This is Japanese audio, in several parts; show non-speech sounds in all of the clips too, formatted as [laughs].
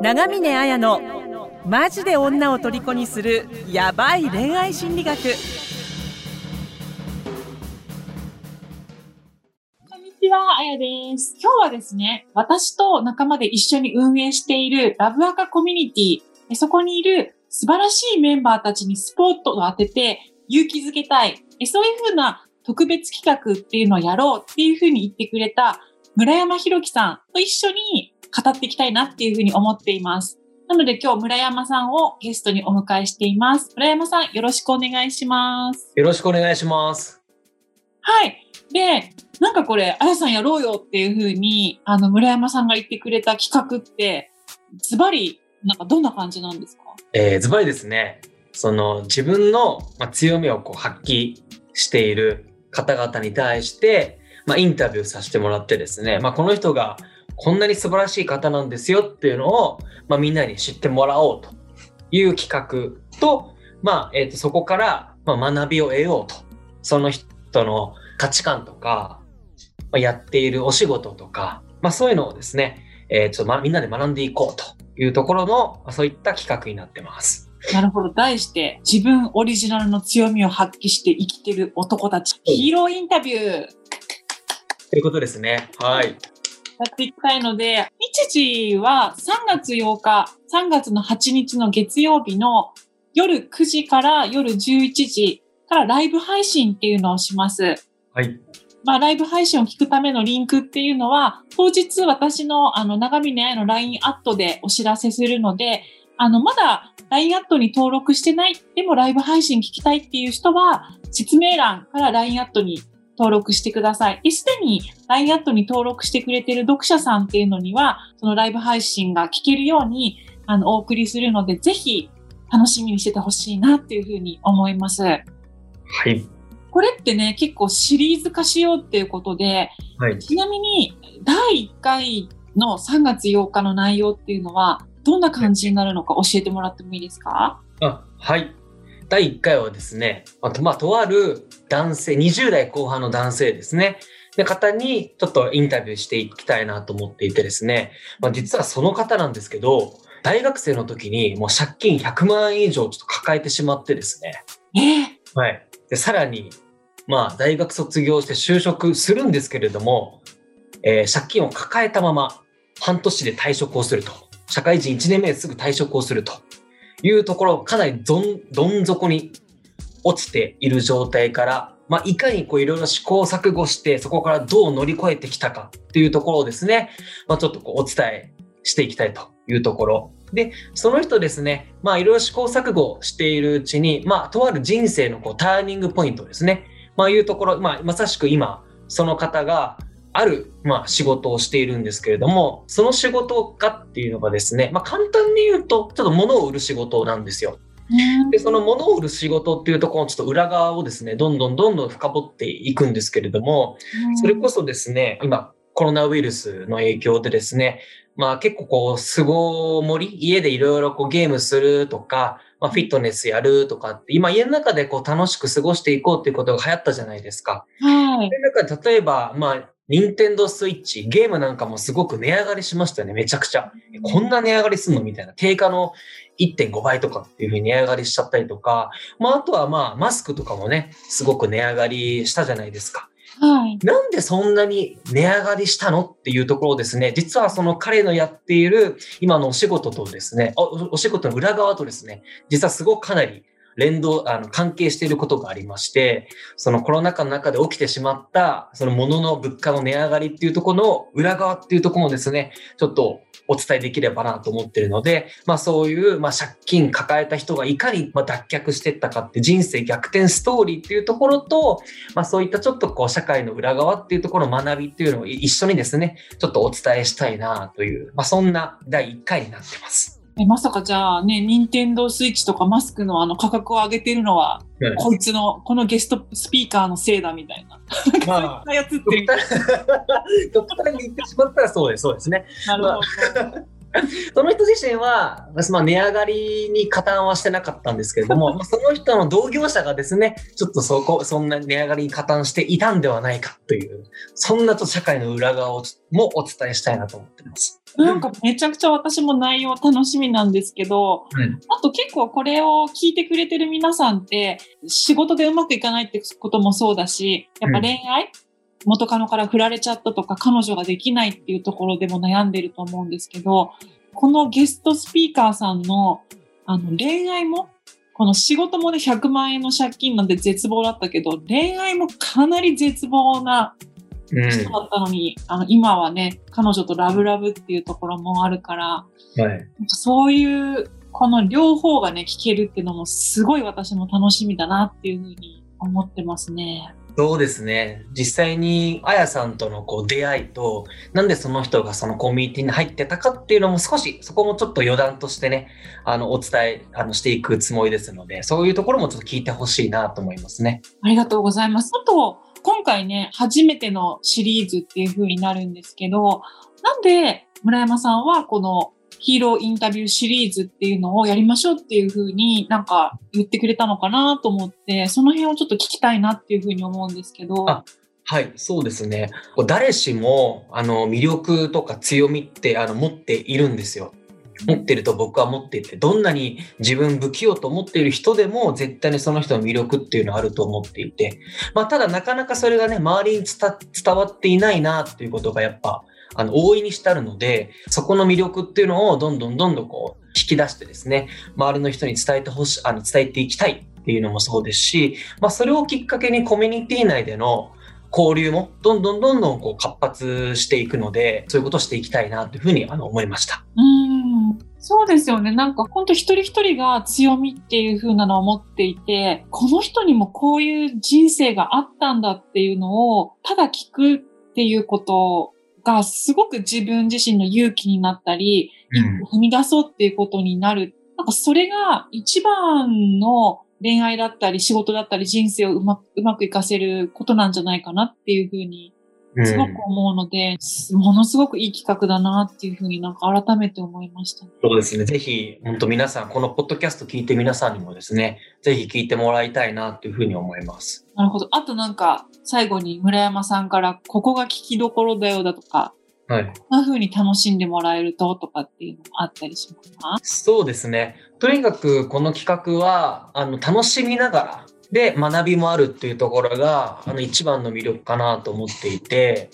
長峰綾のマジで女を虜にするヤバい恋愛心理学こんにちは、あやです。今日はですね、私と仲間で一緒に運営しているラブアカコミュニティ、そこにいる素晴らしいメンバーたちにスポットを当てて勇気づけたい、そういうふうな特別企画っていうのをやろうっていうふうに言ってくれた村山弘樹さんと一緒に語っていきたいなっていうふうに思っています。なので今日村山さんをゲストにお迎えしています。村山さんよろしくお願いします。よろしくお願いします。はい。で、なんかこれ、あやさんやろうよっていうふうに、あの、村山さんが言ってくれた企画って、ズバリ、なんかどんな感じなんですか？えー、ズバリですね、その自分の、まあ、強みをこう発揮している方々に対して、まあ、インタビューさせてもらってですね、まあ、この人がこんなに素晴らしい方なんですよっていうのを、まあ、みんなに知ってもらおうという企画と、まあ、えっ、と、そこから、まあ、学びを得ようと。その人の価値観とか、まあ、やっているお仕事とか、まあ、そういうのをですね、えー、ちょっと、ま、みんなで学んでいこうというところの、まあそういった企画になってます。なるほど。題して、自分オリジナルの強みを発揮して生きてる男たち、ヒーローインタビューやということですね。はい。っていきたいので、日時は3月8日、3月の8日の月曜日の夜9時から夜11時からライブ配信っていうのをします。はい。まあ、ライブ配信を聞くためのリンクっていうのは、当日私の、あの、長峰愛の LINE アットでお知らせするので、あの、まだ LINE アットに登録してない、でもライブ配信聞きたいっていう人は、説明欄から LINE アットに登録してください。で、すでに LINE アットに登録してくれてる読者さんっていうのには、そのライブ配信が聞けるように、あの、お送りするので、ぜひ楽しみにしててほしいなっていうふうに思います。はい。これってね、結構シリーズ化しようっていうことで、はい。ちなみに、第1回の3月8日の内容っていうのは、どんな感じになるのか教えてもらってもいいですか？あ、はい。第1回はですね、あと、まあ、とある男性、20代後半の男性ですね。で、方にちょっとインタビューしていきたいなと思っていてですね、まあ、実はその方なんですけど、大学生の時にもう借金100万円以上ちょっと抱えてしまってですね、ええはい。で、さらに、まあ、大学卒業して就職するんですけれども、えー借金を抱えたまま、半年で退職をすると。社会人1年目ですぐ退職をするというところ、かなりどん、どん底に落ちている状態から、まあ、いかにこういろいろ試行錯誤して、そこからどう乗り越えてきたかっていうところをですね、まあ、ちょっとこうお伝えしていきたいというところ。で、その人ですね、まあいろいろ試行錯誤しているうちに、まあとある人生のこうターニングポイントですね。まあいうところ、まあまさしく今、その方がある、まあ仕事をしているんですけれども、その仕事がっていうのがですね、まあ簡単に言うと、ちょっと物を売る仕事なんですよ。で、その物を売る仕事っていうところのちょっと裏側をですね、どんどんどんどん深掘っていくんですけれども、それこそですね、今、コロナウイルスの影響でですね、まあ結構こう、巣ごもり、家でいろいろこうゲームするとか、まあフィットネスやるとかって、今家の中でこう楽しく過ごしていこうっていうことが流行ったじゃないですか。はい。でなんか例えば、まあ、ニンテンドースイッチ、ゲームなんかもすごく値上がりしましたよね、めちゃくちゃ。えこんな値上がりすんのみたいな。定価の1.5倍とかっていうふうに値上がりしちゃったりとか、まああとはまあマスクとかもね、すごく値上がりしたじゃないですか。はい。なんでそんなに値上がりしたのっていうところをですね、実はその彼のやっている今のお仕事とですね、おお仕事の裏側とですね、実はすごくかなり連動、あの、関係していることがありまして、そのコロナ禍の中で起きてしまった、その物の物価の値上がりっていうところの裏側っていうところもですね、ちょっとお伝えできればなと思ってるので、まあそういう、まあ借金抱えた人がいかにま脱却していったかって人生逆転ストーリーっていうところと、まあそういったちょっとこう社会の裏側っていうところの学びっていうのを一緒にですね、ちょっとお伝えしたいなという、まあそんな第1回になってます。えまさかじゃあね、ニンテンドースイッチとかマスクのあの価格を上げてるのは、うんこいつの、このゲストスピーカーのせいだみたいな。まあ、操って極る。端に言ってしまったらそうです、そうですね。なるほど。[laughs] その人自身は、まあ、値上がりに加担はしてなかったんですけれども、[laughs] その人の同業者がですね、ちょっとそこ、そんな値上がりに加担していたんではないかという、そんなと社会の裏側をもお伝えしたいなと思ってます。なんかめちゃくちゃ私も内容楽しみなんですけど、うん、あと結構これを聞いてくれてる皆さんって、仕事でうまくいかないってこともそうだし、やっぱ恋愛、うん元カノから振られちゃったとか、彼女ができないっていうところでも悩んでると思うんですけど、このゲストスピーカーさんの、あの、恋愛も、この仕事もね、100万円の借金なんて絶望だったけど、恋愛もかなり絶望な人だったのに、うん、あの、今はね、彼女とラブラブっていうところもあるから、はい、そういう、この両方がね、聞けるっていうのもすごい私も楽しみだなっていうふうに思ってますね。そうですね。実際に、あやさんとのこう出会いと、なんでその人がそのコミュニティに入ってたかっていうのも少し、そこもちょっと余談としてね、あの、お伝え、あの、していくつもりですので、そういうところもちょっと聞いてほしいなと思いますね。ありがとうございます。あと、今回ね、初めてのシリーズっていう風になるんですけど、なんで村山さんはこのヒーローインタビューシリーズっていうのをやりましょうっていうふうになんか言ってくれたのかなと思って、その辺をちょっと聞きたいなっていうふうに思うんですけど。はい、そうですね。誰しも、あの、魅力とか強みって、あの、持っているんですよ。持ってると僕は持っていて、どんなに自分不器用と思っている人でも、絶対にその人の魅力っていうのはあると思っていて、まあ、ただなかなかそれがね、周りに伝わっていないなっていうことがやっぱ、あの、大いにしてあるので、そこの魅力っていうのをどんどんどんどんこう、引き出してですね、周りの人に伝えてほし、あの、伝えていきたいっていうのもそうですし、まあ、それをきっかけにコミュニティ内での交流もどんどんどんどんこう活発していくので、そういうことをしていきたいなというふうにあの思いました。うんそうですよね。なんか本当一人一人が強みっていう風なのを持っていて、この人にもこういう人生があったんだっていうのをただ聞くっていうことがすごく自分自身の勇気になったり、うん、踏み出そうっていうことになる。なんかそれが一番の恋愛だったり仕事だったり人生をうまく、うまくいかせることなんじゃないかなっていうふうにすごく思うので、うん、ものすごくいい企画だなっていうふうになんか改めて思いました、ね、そうですね。ぜひ、本当皆さん、このポッドキャスト聞いて皆さんにもですね、ぜひ聞いてもらいたいなっていうふうに思います。なるほど。あとなんか、最後に村山さんから、ここが聞きどころだよだとか、はい。こんな風に楽しんでもらえるととかっていうのもあったりしますか？そうですね。とにかくこの企画は、あの、楽しみながら、で、学びもあるっていうところが、あの、一番の魅力かなと思っていて、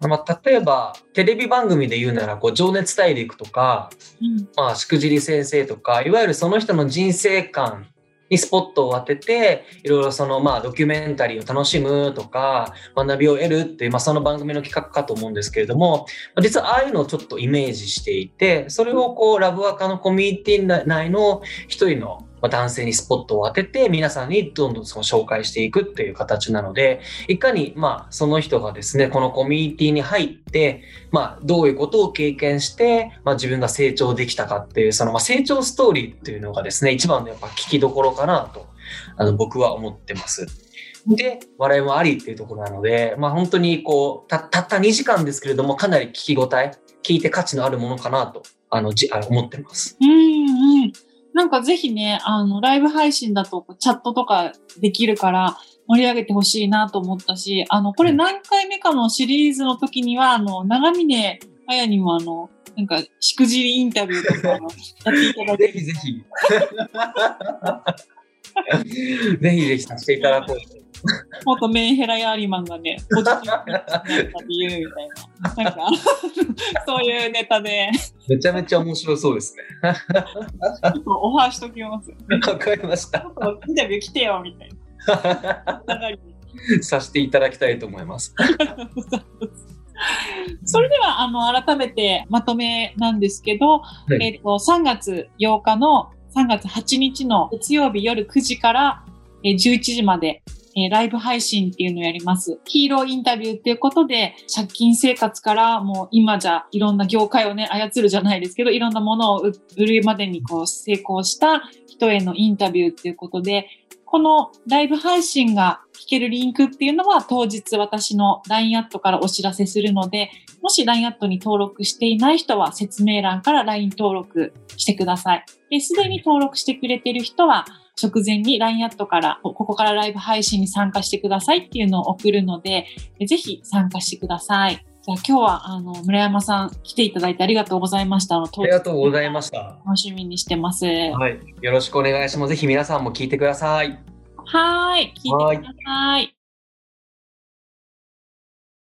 まあ、例えば、テレビ番組で言うなら、こう、情熱大陸とか、うん、まあ、しくじり先生とか、いわゆるその人の人生観にスポットを当てて、いろいろそのまあドキュメンタリーを楽しむとか、学びを得るっていう、まあその番組の企画かと思うんですけれども、実はああいうのをちょっとイメージしていて、それをこうラブアカのコミュニティ内の一人のま男性にスポットを当てて皆さんにどんどんその紹介していくっていう形なので、いかにまあその人がですね、このコミュニティに入って、まあどういうことを経験して、まあ自分が成長できたかっていう、そのまあ成長ストーリーっていうのがですね、一番のやっぱ聞きどころかなと、あの僕は思ってます。で、笑いもありっていうところなので、まあ本当にこう、たたった2時間ですけれども、かなり聞き応え、聞いて価値のあるものかなと、あの、じあ思ってます。うんうん。なんかぜひね、あの、ライブ配信だとチャットとかできるから盛り上げてほしいなと思ったし、あの、これ何回目かのシリーズの時には、あの、長峰綾にもあの、なんか、しくじりインタビューとかやっていただ [laughs] ぜひぜひ。[laughs] ぜひぜひさせていただこう元メンヘラヤーリマンがね、ポジティブになった理由みたいな。なんか、そういうネタで。めちゃめちゃ面白そうですね。ちょっとオファーしときます。わかりました。インタビュー来てよ、みたいな。させていただきたいと思います。[laughs] それでは、あの、改めてまとめなんですけど、はい、えっ、ー、と、3月8日の3月8日の月曜日夜9時から11時までえ、ライブ配信っていうのをやります。ヒーローインタビューっていうことで、借金生活からもう今じゃいろんな業界をね、操るじゃないですけど、いろんなものを売るまでにこう成功した人へのインタビューっていうことで、このライブ配信が聞けるリンクっていうのは当日私の LINE アットからお知らせするので、もし LINE アットに登録していない人は説明欄から LINE 登録してください。で、すでに登録してくれてる人は直前に LINE アットからここからライブ配信に参加してくださいっていうのを送るので、ぜひ参加してください。じゃあ今日はあの村山さん来ていただいてありがとうございました。あありがとうございました。楽しみにしてます。はい。よろしくお願いします。ぜひ皆さんも聞いてください。はーい。聞いてください。